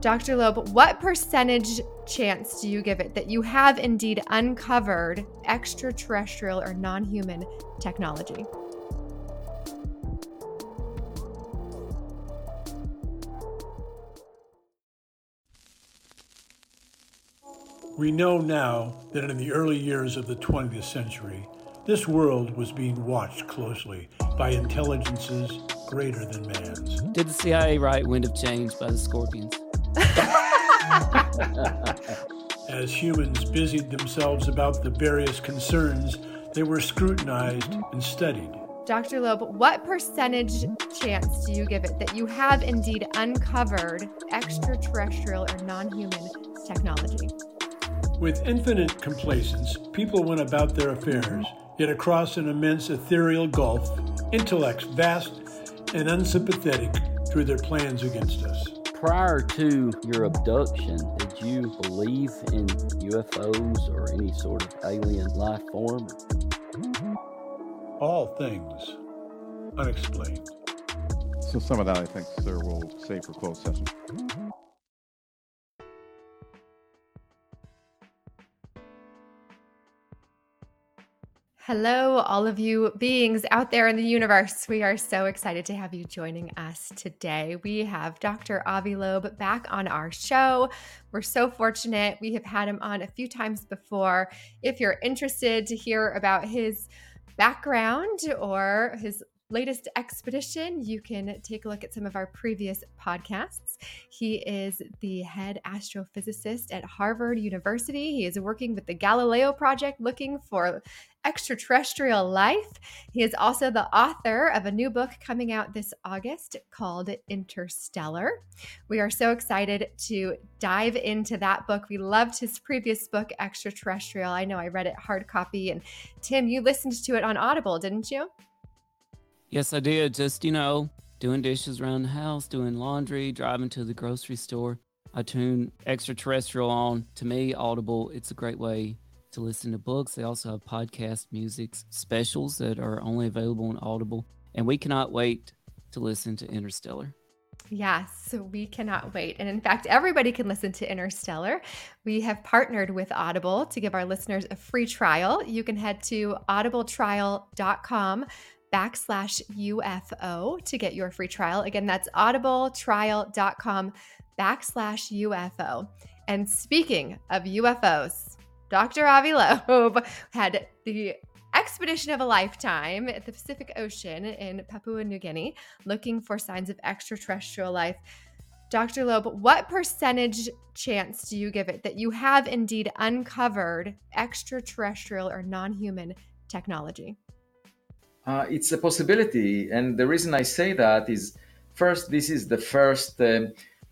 Dr. Loeb, what percentage chance do you give it that you have indeed uncovered extraterrestrial or non human technology? We know now that in the early years of the 20th century, this world was being watched closely by intelligences greater than man's. Did the CIA write Wind of Change by the Scorpions? As humans busied themselves about the various concerns, they were scrutinized and studied. Dr. Loeb, what percentage chance do you give it that you have indeed uncovered extraterrestrial or non human technology? With infinite complacence, people went about their affairs, yet across an immense ethereal gulf, intellects vast and unsympathetic drew their plans against us. Prior to your abduction, did you believe in UFOs or any sort of alien life form? All things unexplained. So some of that, I think, sir, we'll save for closed session. Hello, all of you beings out there in the universe. We are so excited to have you joining us today. We have Dr. Avi Loeb back on our show. We're so fortunate. We have had him on a few times before. If you're interested to hear about his background or his latest expedition, you can take a look at some of our previous podcasts. He is the head astrophysicist at Harvard University. He is working with the Galileo Project looking for extraterrestrial life. He is also the author of a new book coming out this August called Interstellar. We are so excited to dive into that book. We loved his previous book, Extraterrestrial. I know I read it hard copy. And Tim, you listened to it on Audible, didn't you? Yes, I did. Just, you know, doing dishes around the house, doing laundry, driving to the grocery store. I tune extraterrestrial on. To me, Audible, it's a great way to listen to books. They also have podcast music specials that are only available on Audible. And we cannot wait to listen to Interstellar. Yes, we cannot wait. And in fact, everybody can listen to Interstellar. We have partnered with Audible to give our listeners a free trial. You can head to audibletrial.com backslash UFO to get your free trial. Again, that's audibletrial.com backslash UFO. And speaking of UFOs, Dr. Avi Loeb had the expedition of a lifetime at the Pacific Ocean in Papua New Guinea looking for signs of extraterrestrial life. Dr. Loeb, what percentage chance do you give it that you have indeed uncovered extraterrestrial or non human technology? Uh, it's a possibility. And the reason I say that is first, this is the first uh,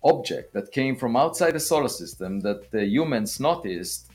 object that came from outside the solar system that the humans noticed.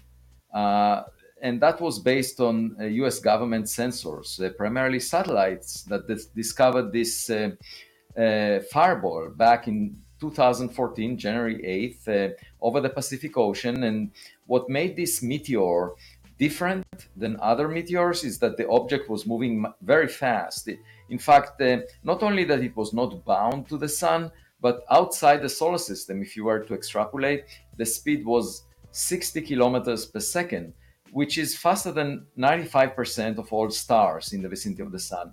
Uh, and that was based on US uh, government sensors, uh, primarily satellites that dis- discovered this uh, fireball back in 2014, January 8th, over the Pacific Ocean. And what made this meteor different than other meteors is that the object was moving very fast. In fact, uh, not only that it was not bound to the sun, but outside the solar system, if you were to extrapolate, the speed was 60 kilometers per second, which is faster than 95% of all stars in the vicinity of the sun.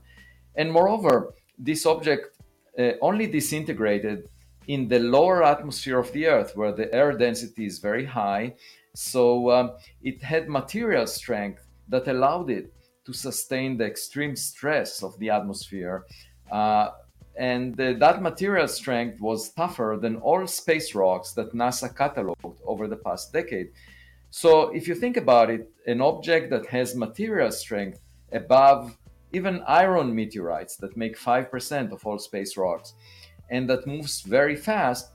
And moreover, this object uh, only disintegrated in the lower atmosphere of the Earth, where the air density is very high so um, it had material strength that allowed it to sustain the extreme stress of the atmosphere. Uh, and uh, that material strength was tougher than all space rocks that NASA cataloged over the past decade. So, if you think about it, an object that has material strength above even iron meteorites that make 5% of all space rocks and that moves very fast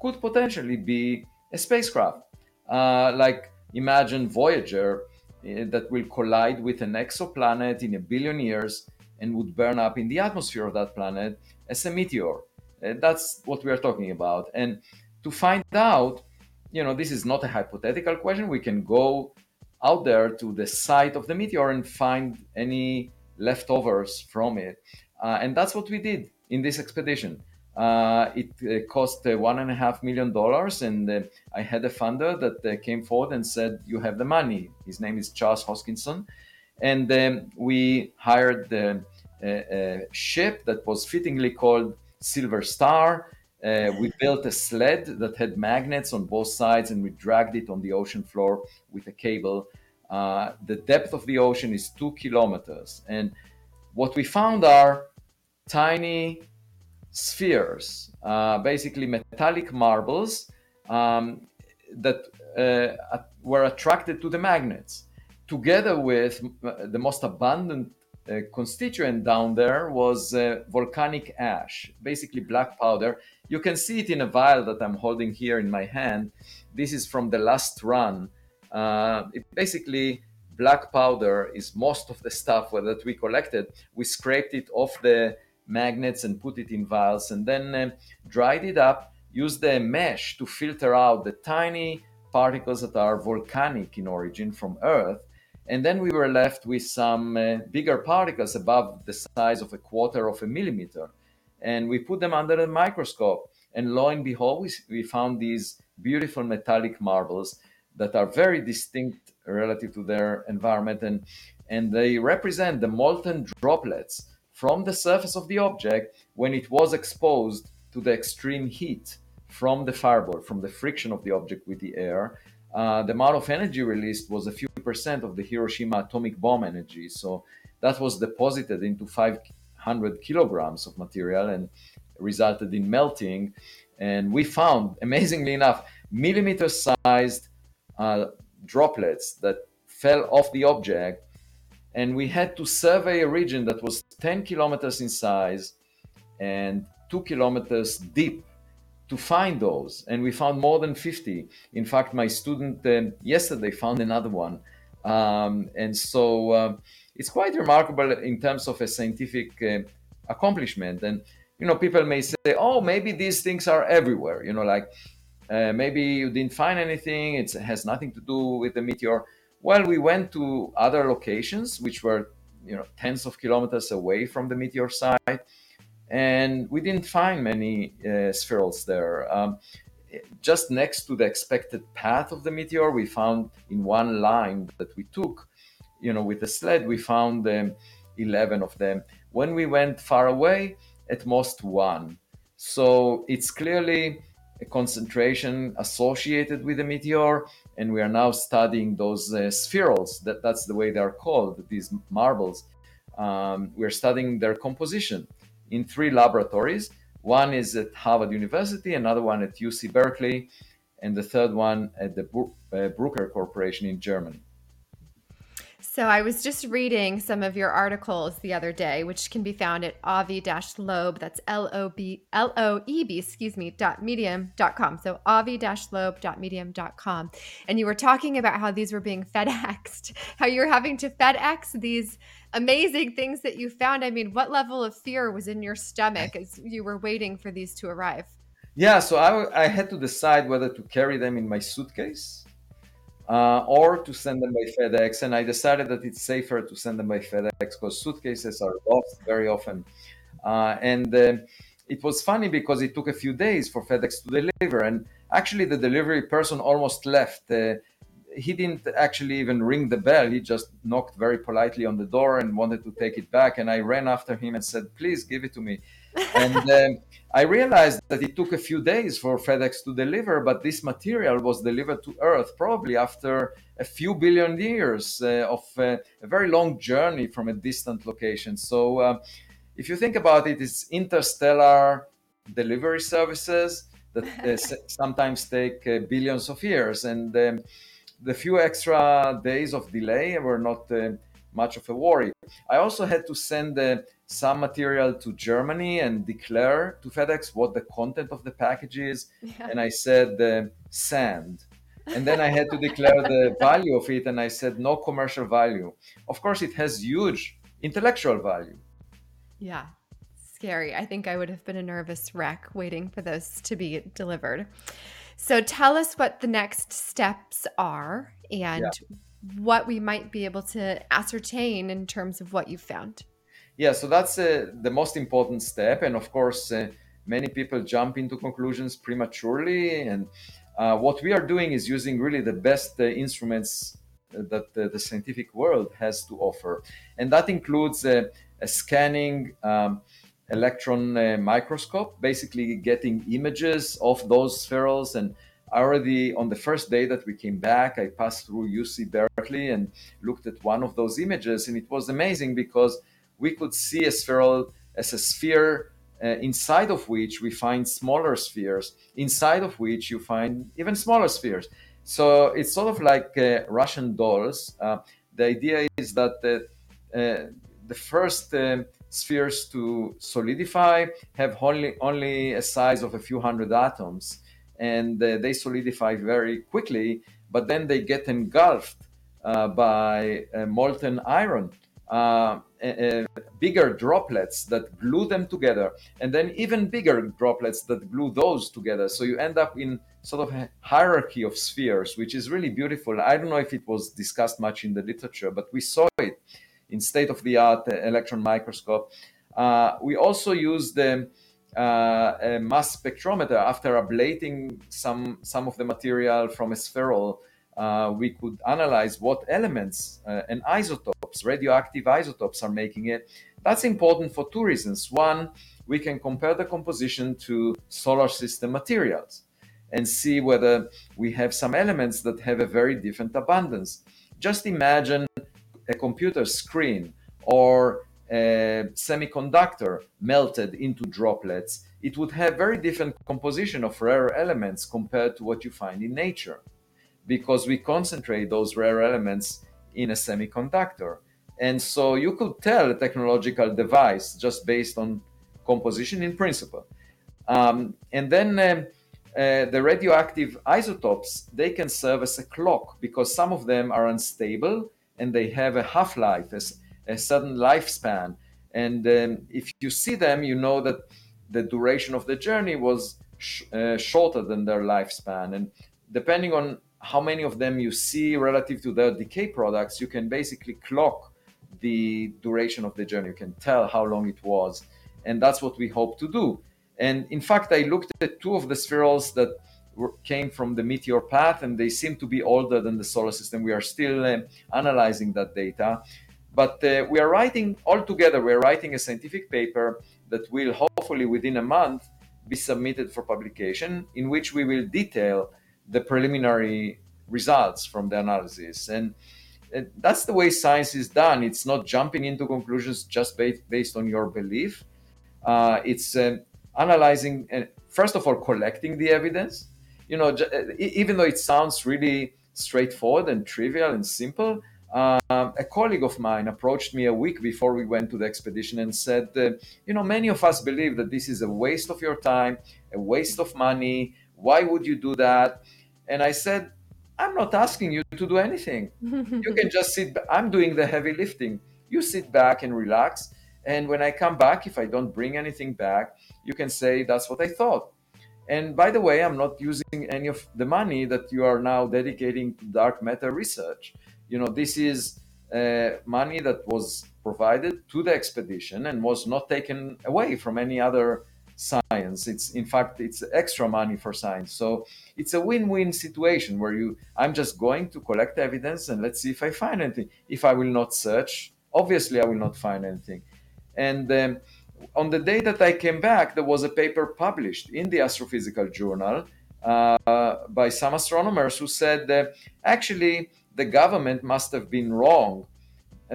could potentially be a spacecraft. Uh, like imagine Voyager uh, that will collide with an exoplanet in a billion years and would burn up in the atmosphere of that planet as a meteor. Uh, that's what we are talking about. And to find out, you know, this is not a hypothetical question. We can go out there to the site of the meteor and find any leftovers from it. Uh, and that's what we did in this expedition. Uh, it uh, cost uh, one and a half million dollars, and uh, I had a funder that uh, came forward and said, "You have the money." His name is Charles Hoskinson, and um, we hired the a ship that was fittingly called Silver Star. Uh, we built a sled that had magnets on both sides and we dragged it on the ocean floor with a cable. Uh, the depth of the ocean is two kilometers. And what we found are tiny spheres, uh, basically metallic marbles um, that uh, were attracted to the magnets, together with uh, the most abundant uh, constituent down there was uh, volcanic ash, basically black powder. You can see it in a vial that I'm holding here in my hand. This is from the last run. Uh, basically black powder is most of the stuff that we collected. We scraped it off the magnets and put it in vials and then uh, dried it up, used the mesh to filter out the tiny particles that are volcanic in origin from Earth. And then we were left with some uh, bigger particles above the size of a quarter of a millimeter. And we put them under a microscope. And lo and behold, we, we found these beautiful metallic marbles that are very distinct relative to their environment. And, and they represent the molten droplets from the surface of the object when it was exposed to the extreme heat from the fireball, from the friction of the object with the air. Uh, the amount of energy released was a few percent of the Hiroshima atomic bomb energy. So that was deposited into 500 kilograms of material and resulted in melting. And we found, amazingly enough, millimeter sized uh, droplets that fell off the object and we had to survey a region that was 10 kilometers in size and two kilometers deep to find those. And we found more than 50 in fact my student uh, yesterday found another one. Um, and so uh, it's quite remarkable in terms of a scientific uh, accomplishment. And you know people may say oh maybe these things are everywhere. You know like uh, maybe you didn't find anything. It has nothing to do with the meteor well, we went to other locations which were, you know, tens of kilometers away from the meteor site, and we didn't find many uh, spherules there. Um, just next to the expected path of the meteor, we found in one line that we took, you know, with the sled, we found um, 11 of them. When we went far away, at most one. So it's clearly concentration associated with the meteor and we are now studying those uh, spherules. That that's the way they are called these marbles. Um, we're studying their composition in three laboratories. One is at harvard university another one at uc berkeley and the third one at the uh, bruker corporation in germany so I was just reading some of your articles the other day, which can be found at avi-loeb, that's L-O-B, L-O-E-B, excuse me, dot medium dot com. So avi-loeb dot medium dot com. And you were talking about how these were being FedExed, how you were having to FedEx these amazing things that you found. I mean, what level of fear was in your stomach as you were waiting for these to arrive? Yeah, so I, I had to decide whether to carry them in my suitcase uh, or to send them by FedEx. And I decided that it's safer to send them by FedEx because suitcases are lost very often. Uh, and uh, it was funny because it took a few days for FedEx to deliver. And actually, the delivery person almost left. Uh, he didn't actually even ring the bell. He just knocked very politely on the door and wanted to take it back. And I ran after him and said, Please give it to me and um, I realized that it took a few days for FedEx to deliver, but this material was delivered to Earth probably after a few billion years uh, of uh, a very long journey from a distant location. So, uh, if you think about it, it's interstellar delivery services that uh, sometimes take uh, billions of years, and um, the few extra days of delay were not uh, much of a worry. I also had to send some material to Germany and declare to FedEx what the content of the package is. Yeah. And I said uh, sand. And then I had to declare the value of it, and I said no commercial value. Of course, it has huge intellectual value. Yeah, scary. I think I would have been a nervous wreck waiting for those to be delivered. So tell us what the next steps are and yeah what we might be able to ascertain in terms of what you've found. Yeah, so that's uh, the most important step. And of course, uh, many people jump into conclusions prematurely. And uh, what we are doing is using really the best uh, instruments that the scientific world has to offer. And that includes a scanning um, electron uh, microscope, basically getting images of those spherules and already on the first day that we came back, I passed through UC Berkeley and looked at one of those images, and it was amazing because we could see a spherule as a sphere uh, inside of which we find smaller spheres, inside of which you find even smaller spheres. So it's sort of like uh, Russian dolls. Uh, the idea is that the, uh, first uh, spheres to solidify have only, only a size of a few hundred atoms and uh, they solidify very quickly, but then they get engulfed uh, by uh, molten iron, uh, bigger droplets that glue them together, and then even bigger droplets that glue those together. So you end up in sort of a hierarchy of spheres, which is really beautiful. I don't know if it was discussed much in the literature, but we saw it in state of the art electron microscope. Uh, we also use the uh, a mass spectrometer after ablating some some of the material from a spherule. Uh, we could analyze what elements uh, and isotopes, radioactive isotopes, are making it. That's important for two reasons. One, we can compare the composition to solar system materials and see whether we have some elements that have a very different abundance. Just imagine a computer screen or semiconductor melted into droplets, it would have very different composition of rare elements compared to what you find in nature because we concentrate those rare elements in a semiconductor. And so you could tell a technological device just based on composition in principle. Um, and then um, uh, the radioactive isotopes, they can serve as a clock because some of them are unstable and they have a half-life, as a certain lifespan. And um, if you see them, you know that the duration of the journey was sh- uh, shorter than their lifespan. And depending on how many of them you see relative to their decay products, you can basically clock the duration of the journey. You can tell how long it was. And that's what we hope to do. And in fact, I looked at two of the spherules that were, came from the meteor path, and they seem to be older than the solar system. We are still uh, analyzing that data. But uh, we are writing all together, we're writing a scientific paper that will hopefully within a month be submitted for publication, in which we will detail the preliminary results from the analysis. And, and that's the way science is done. It's not jumping into conclusions just based, based on your belief. Uh, it's uh, analyzing and first of all collecting the evidence. You know, even though it sounds really straightforward and trivial and simple, uh, a colleague of mine approached me a week before we went to the expedition and said, uh, You know, many of us believe that this is a waste of your time, a waste of money. Why would you do that? And I said, I'm not asking you to do anything. you can just sit. I'm doing the heavy lifting. You sit back and relax. And when I come back, if I don't bring anything back, you can say, That's what I thought. And by the way, I'm not using any of the money that you are now dedicating to dark matter research you know, this is uh, money that was provided to the expedition and was not taken away from any other science. It's in fact it's extra money for science. So it's a win-win situation where you i'm just going to collect evidence and let's see if i find anything. If i will not search obviously i will not find anything. And um, on the day that i came back there was a paper published in the astrophysical journal uh, by some astronomers who said that actually the government must have been wrong uh,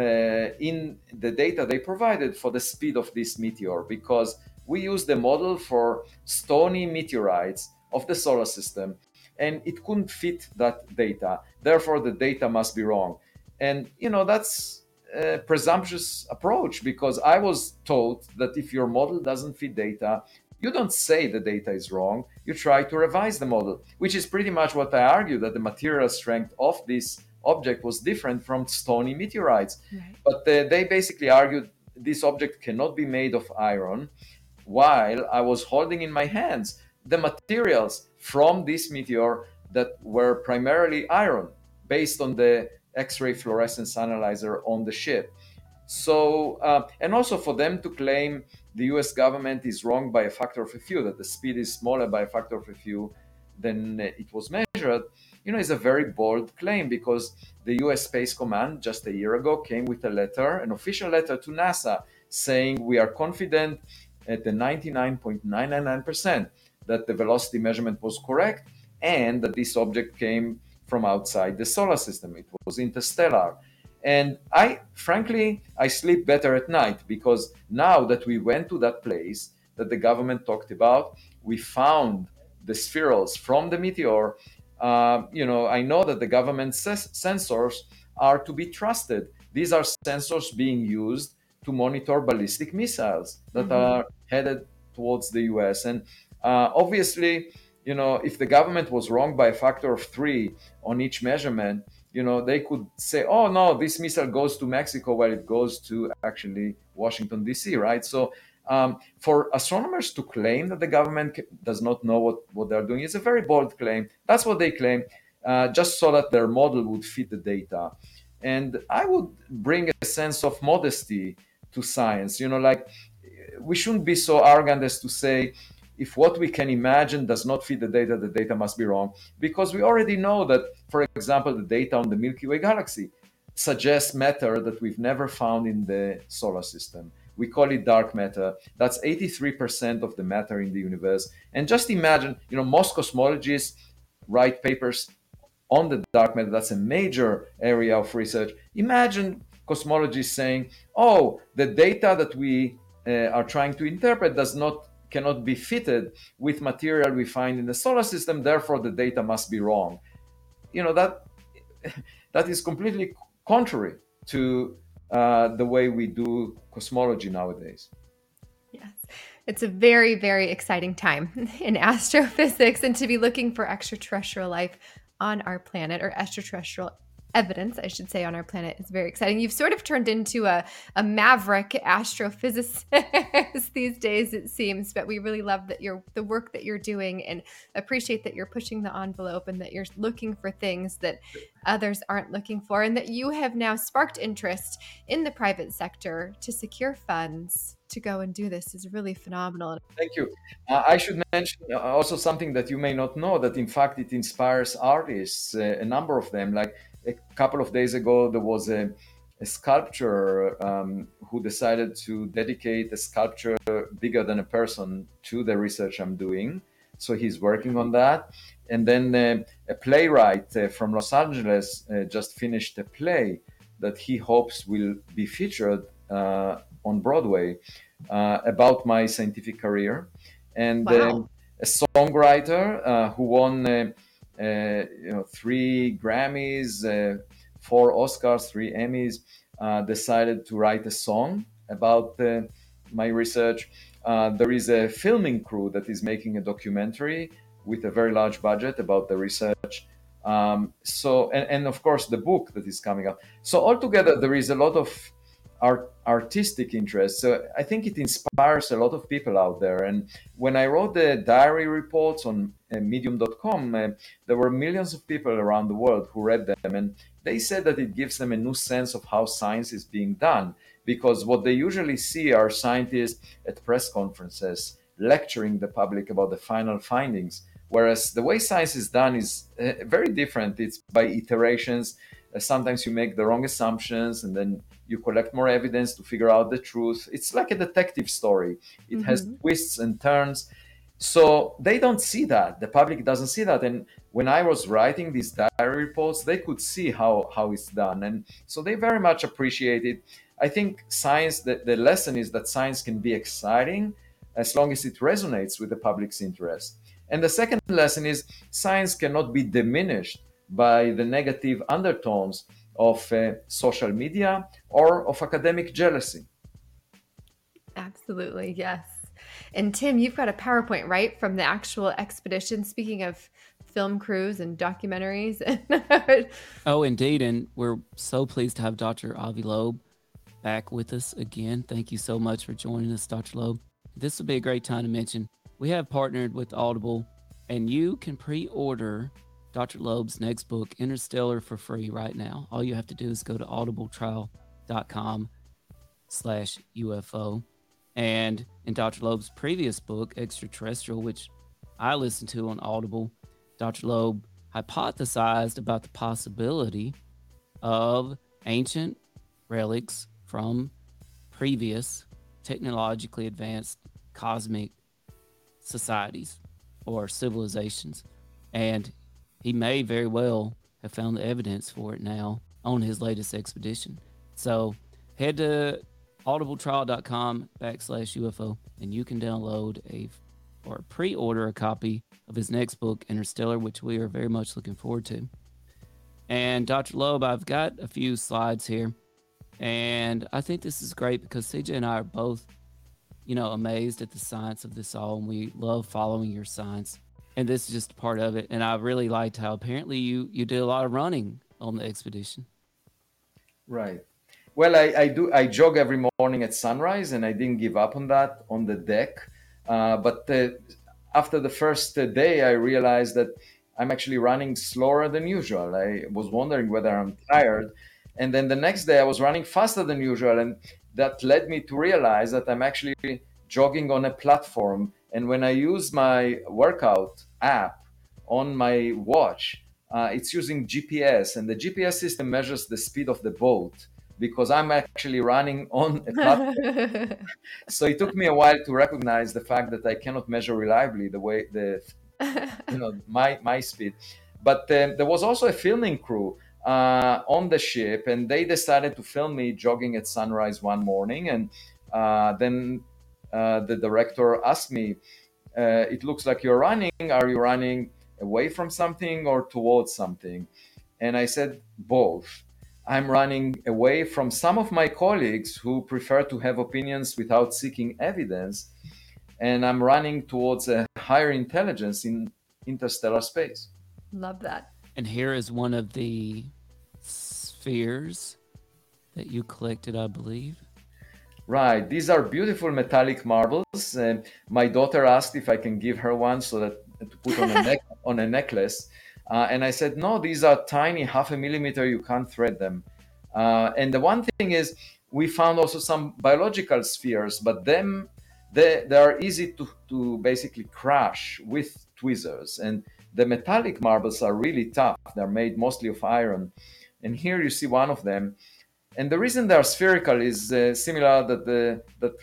in the data they provided for the speed of this meteor because we use the model for stony meteorites of the solar system and it couldn't fit that data. Therefore the data must be wrong. And you know that's a presumptuous approach because i was told that if your model doesn't fit data you don't say the data is wrong. You try to revise the model which is pretty much what i argue that the material strength of this object was different from stony meteorites. Right. But uh, they basically argued this object cannot be made of iron, while I was holding in my hands the materials from this meteor that were primarily iron, based on the X-ray fluorescence analyzer on the ship. So, uh, and also for them to claim the US government is wrong by a factor of a few, that the speed is smaller by a factor of a few than it was measured, you know, is a very bold claim because the US Space Command just a year ago came with a letter, an official letter to NASA saying we are confident at the 99.999% that the velocity measurement was correct and that this object came from outside the solar system. It was interstellar. And I, frankly, I sleep better at night because now that we went to that place that the government talked about, we found the spherules from the meteor. Uh, you know, I know that the government sensors are to be trusted. These are sensors being used to monitor ballistic missiles that mm-hmm. are headed towards the US. And uh, obviously, you know, if the government was wrong by a factor of three on each measurement, you know, they could say, oh, no, this missile goes to Mexico while it goes to actually Washington, D.C., right? So um, for astronomers to claim that the government does not know what, what they're doing is a very bold claim. That's what they claim, uh, just so that their model would fit the data. And I would bring a sense of modesty to science. You know, like we shouldn't be so arrogant as to say, if what we can imagine does not fit the data, the data must be wrong. Because we already know that, for example, the data on the Milky Way galaxy suggests matter that we've never found in the solar system. We call it dark matter. That's 83% of the matter in the universe. And just imagine, you know, most cosmologists write papers on the dark matter. That's a major area of research. Imagine cosmologists saying, oh, the data that we uh, are trying to interpret does not cannot be fitted with material we find in the solar system therefore the data must be wrong you know that that is completely contrary to uh, the way we do cosmology nowadays. Yes. It's a very very exciting time in astrophysics and to be looking for extraterrestrial life on our planet or extraterrestrial evidence, I should say, on our planet is very exciting. You've sort of turned into a, a maverick astrophysicist these days, it seems, but we really love that you're the work that you're doing and appreciate that you're pushing the envelope and that you're looking for things that others aren't looking for, and that you have now sparked interest in the private sector to secure funds to go and do this is really phenomenal. Thank you. Uh, I should mention uh, also something that you may not know that in fact it inspires artists, uh, a number of them, like a couple of days ago, there was a, a sculptor um, who decided to dedicate a sculpture bigger than a person to the research I'm doing. So he's working on that. And then uh, a playwright uh, from Los Angeles uh, just finished a play that he hopes will be featured uh, on Broadway uh, about my scientific career. And wow. Um, a songwriter uh, who won uh, you know, three Grammys, uh, four Oscars, three Emmys, uh, decided to write a song about my research. there is a filming crew that is making a documentary with a very large budget about the research. Um, so, and, and, of course, the book that is coming up. So, altogether, there is a lot of art, artistic interest. So I think it inspires a lot of people out there. And when I wrote the diary reports on uh, medium.com, uh, there were millions of people around the world who read them. And they said that it gives them a new sense of how science is being done. Because what they usually see are scientists at press conferences lecturing the public about the final findings. Whereas the way science is done is uh, very different. It's by iterations. Uh, sometimes you make the wrong assumptions and then you collect more evidence to figure out the truth. It's like a detective story. It mm-hmm. has twists and turns. So they don't see that. The public doesn't see that. And when I was writing these diary reports, they could see how, how it's done. And so they very much appreciate it. I think science, the, the lesson is that science can be exciting as long as it resonates with the public's interest. And the second lesson is science cannot be diminished by the negative undertones of uh, social media or of academic jealousy. Absolutely, yes. And Tim, you've got a PowerPoint, right, from the actual expedition. Speaking of film crews and documentaries. oh, indeed. And we're so pleased to have Dr. Avi Loeb back with us again. Thank you so much for joining us, Dr. Loeb. This would be a great time to mention we have partnered with Audible, and you can pre order Dr. Loeb's next book, Interstellar, for free right now. All you have to do is go to audibletrial.com slash UFO. And in Dr. Loeb's previous book, Extraterrestrial, which I listened to on Audible, Dr. Loeb hypothesized about the possibility of ancient relics from previous technologically advanced cosmic societies or civilizations. And he may very well have found the evidence for it now on his latest expedition. So head to audibletrial.com backslash UFO and you can download a or pre-order a copy of his next book, Interstellar, which we are very much looking forward to. And Dr. Loeb, I've got a few slides here. And I think this is great because CJ and I are both, you know, amazed at the science of this all. And we love following your science. And this is just part of it. And I really liked how apparently you, you did a lot of running on the expedition. Right. Well, I, I do. I jog every morning at sunrise, and I didn't give up on that on the deck. Uh, but uh, after the first day, I realized that I'm actually running slower than usual. I was wondering whether I'm tired. And then the next day, I was running faster than usual. And that led me to realize that I'm actually jogging on a platform. And when I use my workout app on my watch, uh, it's using GPS, and the GPS system measures the speed of the boat because I'm actually running on a platform. so it took me a while to recognize the fact that I cannot measure reliably the way the you know my my speed. But um, there was also a filming crew uh, on the ship, and they decided to film me jogging at sunrise one morning. And uh, then uh, the director asked me, uh, "It looks like you're running. Are you running away from something or towards something?" And I said both. I'm running away from some of my colleagues who prefer to have opinions without seeking evidence. And I'm running towards a higher intelligence in interstellar space. Love that. And here is one of the spheres that you collected, I believe. Right. These are beautiful metallic marbles. And my daughter asked if I can give her one so that to put on a neck on a necklace. Uh, and I said, no, these are tiny, half a millimeter, you can't thread them. Uh, and the one thing is, we found also some biological spheres, but them, they, they are easy to, to basically crash with tweezers. And the metallic marbles are really tough. They're made mostly of iron. And here you see one of them. And the reason they're spherical is uh, similar that the that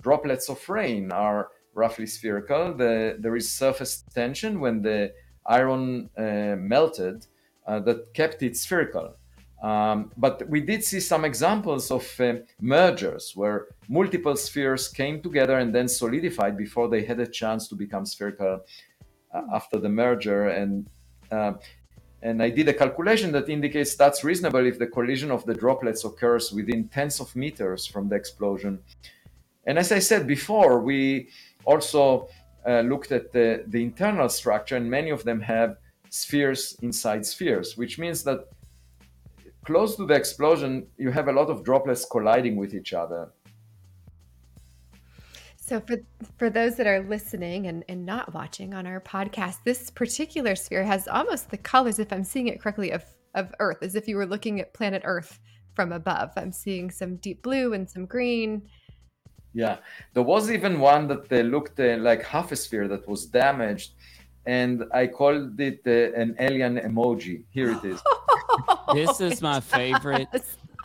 droplets of rain are roughly spherical. The, there is surface tension when the iron uh, melted uh, that kept it spherical. Um, but we did see some examples of uh, mergers where multiple spheres came together and then solidified before they had a chance to become spherical uh, after the merger. And uh, and I did a calculation that indicates that's reasonable if the collision of the droplets occurs within tens of meters from the explosion. And as I said before, we also uh, looked at the, the internal structure, and many of them have spheres inside spheres, which means that close to the explosion, you have a lot of droplets colliding with each other. So for for those that are listening and, and not watching on our podcast, this particular sphere has almost the colors, if I'm seeing it correctly, of of Earth, as if you were looking at planet Earth from above. I'm seeing some deep blue and some green. Yeah, there was even one that uh, looked uh, like half a sphere that was damaged, and I called it uh, an alien emoji. Here it is. this is my favorite.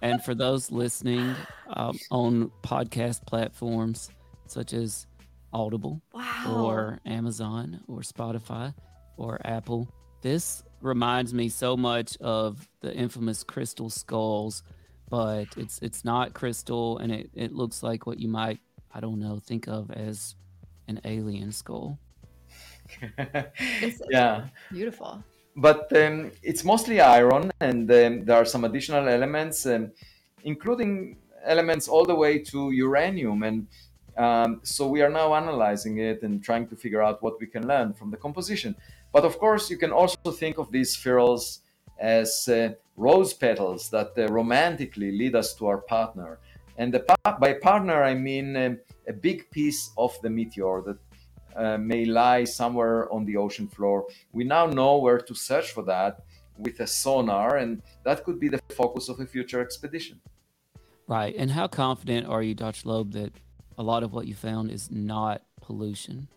And for those listening um, on podcast platforms such as Audible wow. or Amazon or Spotify or Apple, this reminds me so much of the infamous crystal skulls but it's it's not crystal and it, it looks like what you might i don't know think of as an alien skull. Yeah. beautiful. But um, it's mostly iron and um, there are some additional elements um, including elements all the way to uranium and um, so we are now analyzing it and trying to figure out what we can learn from the composition. But of course you can also think of these spherules as uh, rose petals that uh, romantically lead us to our partner. And the, by partner, I mean um, a big piece of the meteor that uh, may lie somewhere on the ocean floor. We now know where to search for that with a sonar, and that could be the focus of a future expedition. Right. And how confident are you, Dr. Loeb, that a lot of what you found is not pollution?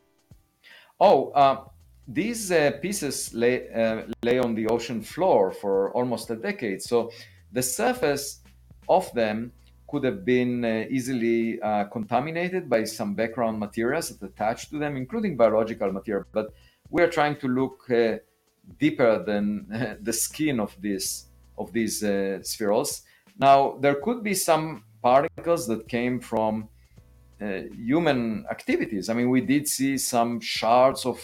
Oh, uh, these uh, pieces lay, uh, lay on the ocean floor for almost a decade. So the surface of them could have been uh, easily uh, contaminated by some background materials that attach to them, including biological material. But we are trying to look uh, deeper than the skin of this of these uh, spherules. Now, there could be some particles that came from human activities. I mean, we did see some shards of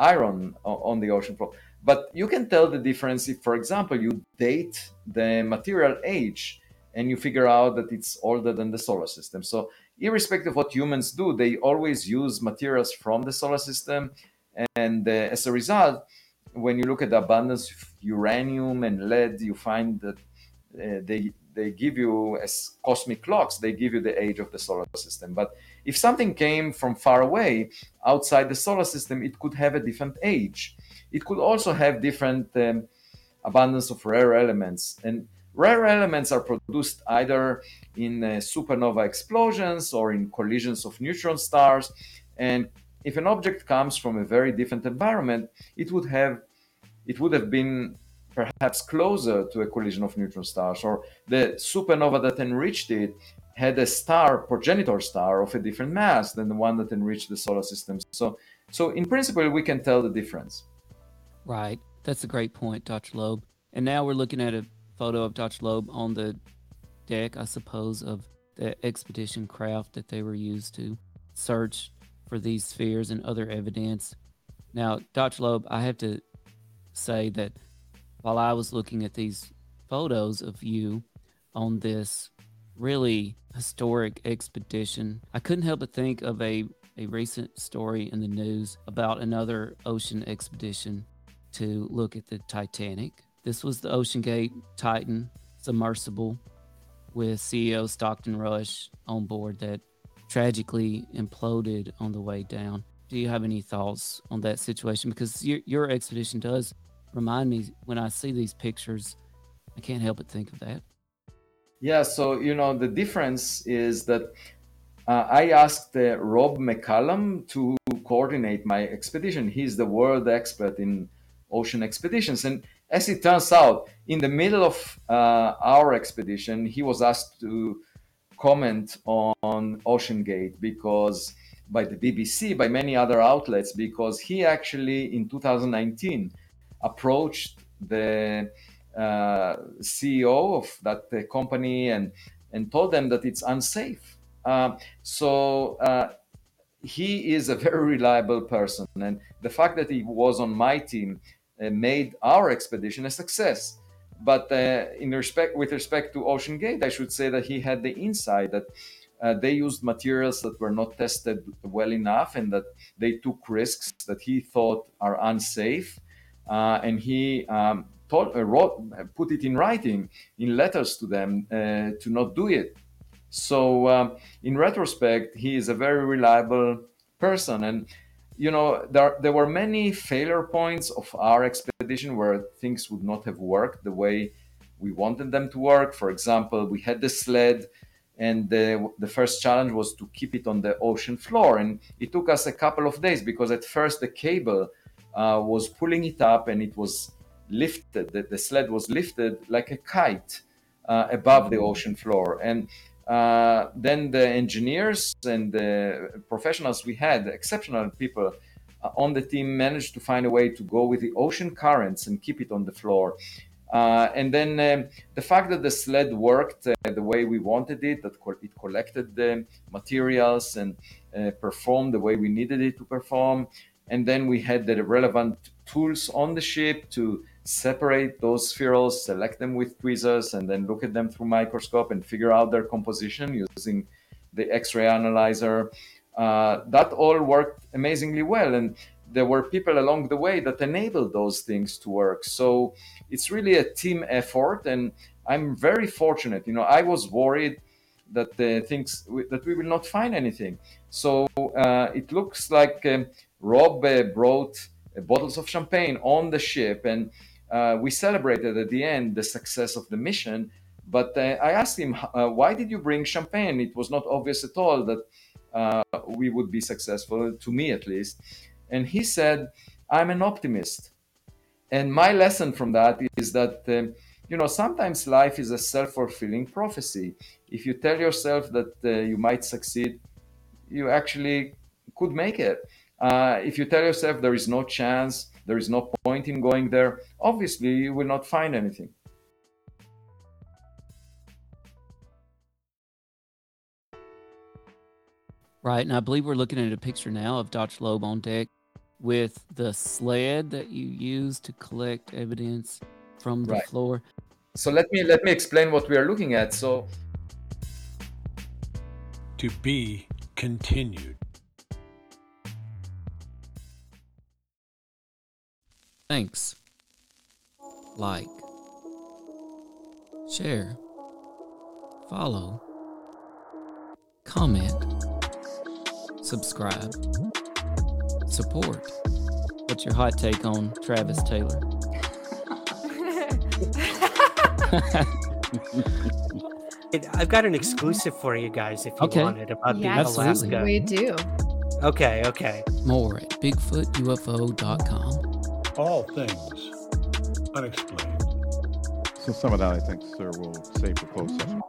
iron on the ocean floor. But you can tell the difference if, for example, you date the material age and you figure out that it's older than the solar system. So, irrespective of what humans do, they always use materials from the solar system. And uh, as a result, when you look at the abundance of uranium and lead, you find that uh, they they give you as cosmic clocks they give you the age of the solar system but if something came from far away outside the solar system it could have a different age. It could also have different um, abundance of rare elements. And rare elements are produced either in uh, supernova explosions or in collisions of neutron stars. And if an object comes from a very different environment it would have it would have been perhaps closer to a collision of neutron stars, or the supernova that enriched it had a star, progenitor star, of a different mass than the one that enriched the solar system. So, so in principle, we can tell the difference. Right. That's a great point, Dr. Loeb. And now we're looking at a photo of Dr. Loeb on the deck, I suppose, of the expedition craft that they were used to search for these spheres and other evidence. Now, Dr. Loeb, I have to say that while I was looking at these photos of you on this really historic expedition, I couldn't help but think of a, a recent story in the news about another ocean expedition to look at the Titanic. This was the Ocean Gate Titan submersible with CEO Stockton Rush on board that tragically imploded on the way down. Do you have any thoughts on that situation? Because your, your expedition does remind me when I see these pictures. I can't help but think of that. Yeah, so you know the difference is that uh, I asked uh, Rob McCallum to coordinate my expedition. He's the world expert in ocean expeditions, and as it turns out, in the middle of uh, our expedition, he was asked to comment on Ocean Gate because by the BBC, by many other outlets, because he actually in 2019 approached the uh, CEO of that uh, company and and told them that it's unsafe. Uh, so uh, he is a very reliable person, and the fact that he was on my team uh, made our expedition a success. But uh, in respect, with respect to Ocean Gate, I should say that he had the insight that. they used materials that were not tested well enough and that they took risks that he thought are unsafe uh, and he um, told, uh, wrote, put it in writing in letters to them uh, to not do it. So, um, in retrospect, he is a very reliable person. And, you know, there, there were many failure points of our expedition where things would not have worked the way we wanted them to work. For example, we had the sled, and the, the first challenge was to keep it on the ocean floor. And it took us a couple of days because at first the cable uh, was pulling it up and it was lifted, the, the sled was lifted like a kite uh, above the ocean floor. And uh, then the engineers and the professionals we had, exceptional people uh, on the team, managed to find a way to go with the ocean currents and keep it on the floor. Uh, and then um, the fact that the sled worked uh, the way we wanted it, that co- it collected the materials and uh, performed the way we needed it to perform, and then we had the relevant tools on the ship to separate those spherules, select them with tweezers, and then look at them through microscope and figure out their composition using the X-ray analyzer. Uh, that all worked amazingly well, and there were people along the way that enabled those things to work. So it's really a team effort, and I'm very fortunate. You know, I was worried that thinks we, that we will not find anything. So uh, it looks like um, Rob uh, brought uh, bottles of champagne on the ship, and uh, we celebrated at the end the success of the mission. But uh, I asked him, why did you bring champagne? It was not obvious at all that we would be successful, to me at least. And he said, I'm an optimist. And my lesson from that is that, um, you know, sometimes life is a self fulfilling prophecy. If you tell yourself that uh, you might succeed, you actually could make it. Uh, if you tell yourself there is no chance, there is no point in going there, obviously you will not find anything. Right, and I believe we're looking at a picture now of Dr. Loeb on deck with the sled that you use to collect evidence from the right. floor. So let me let me explain what we are looking at. So to be continued. Thanks. Like, share, follow, comment, subscribe support. What's your hot take on Travis Taylor? I've got an exclusive for you guys if you okay. want it about yes, the Alaska. We do. Okay, okay. More at BigfootUFO.com. All things unexplained. So some of that I think, sir, will save for closed session.